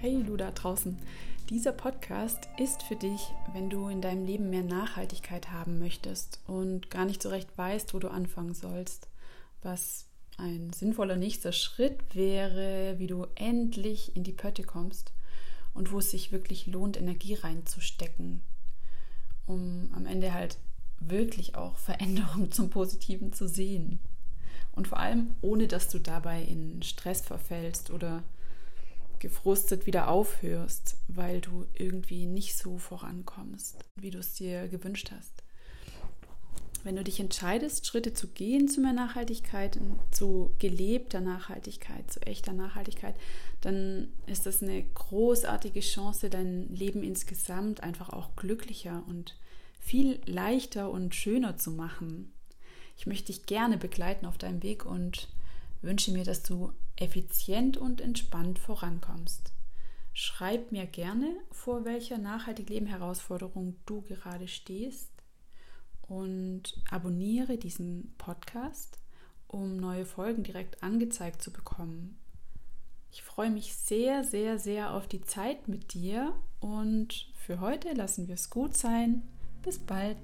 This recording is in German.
Hey du da draußen. Dieser Podcast ist für dich, wenn du in deinem Leben mehr Nachhaltigkeit haben möchtest und gar nicht so recht weißt, wo du anfangen sollst. Was ein sinnvoller nächster Schritt wäre, wie du endlich in die Pötte kommst und wo es sich wirklich lohnt, Energie reinzustecken, um am Ende halt wirklich auch Veränderungen zum Positiven zu sehen. Und vor allem, ohne dass du dabei in Stress verfällst oder gefrustet wieder aufhörst, weil du irgendwie nicht so vorankommst, wie du es dir gewünscht hast. Wenn du dich entscheidest, Schritte zu gehen zu mehr Nachhaltigkeit, zu gelebter Nachhaltigkeit, zu echter Nachhaltigkeit, dann ist das eine großartige Chance, dein Leben insgesamt einfach auch glücklicher und viel leichter und schöner zu machen. Ich möchte dich gerne begleiten auf deinem Weg und wünsche mir, dass du effizient und entspannt vorankommst. Schreib mir gerne, vor welcher nachhaltig Leben Herausforderung du gerade stehst und abonniere diesen Podcast, um neue Folgen direkt angezeigt zu bekommen. Ich freue mich sehr, sehr, sehr auf die Zeit mit dir und für heute lassen wir es gut sein. Bis bald.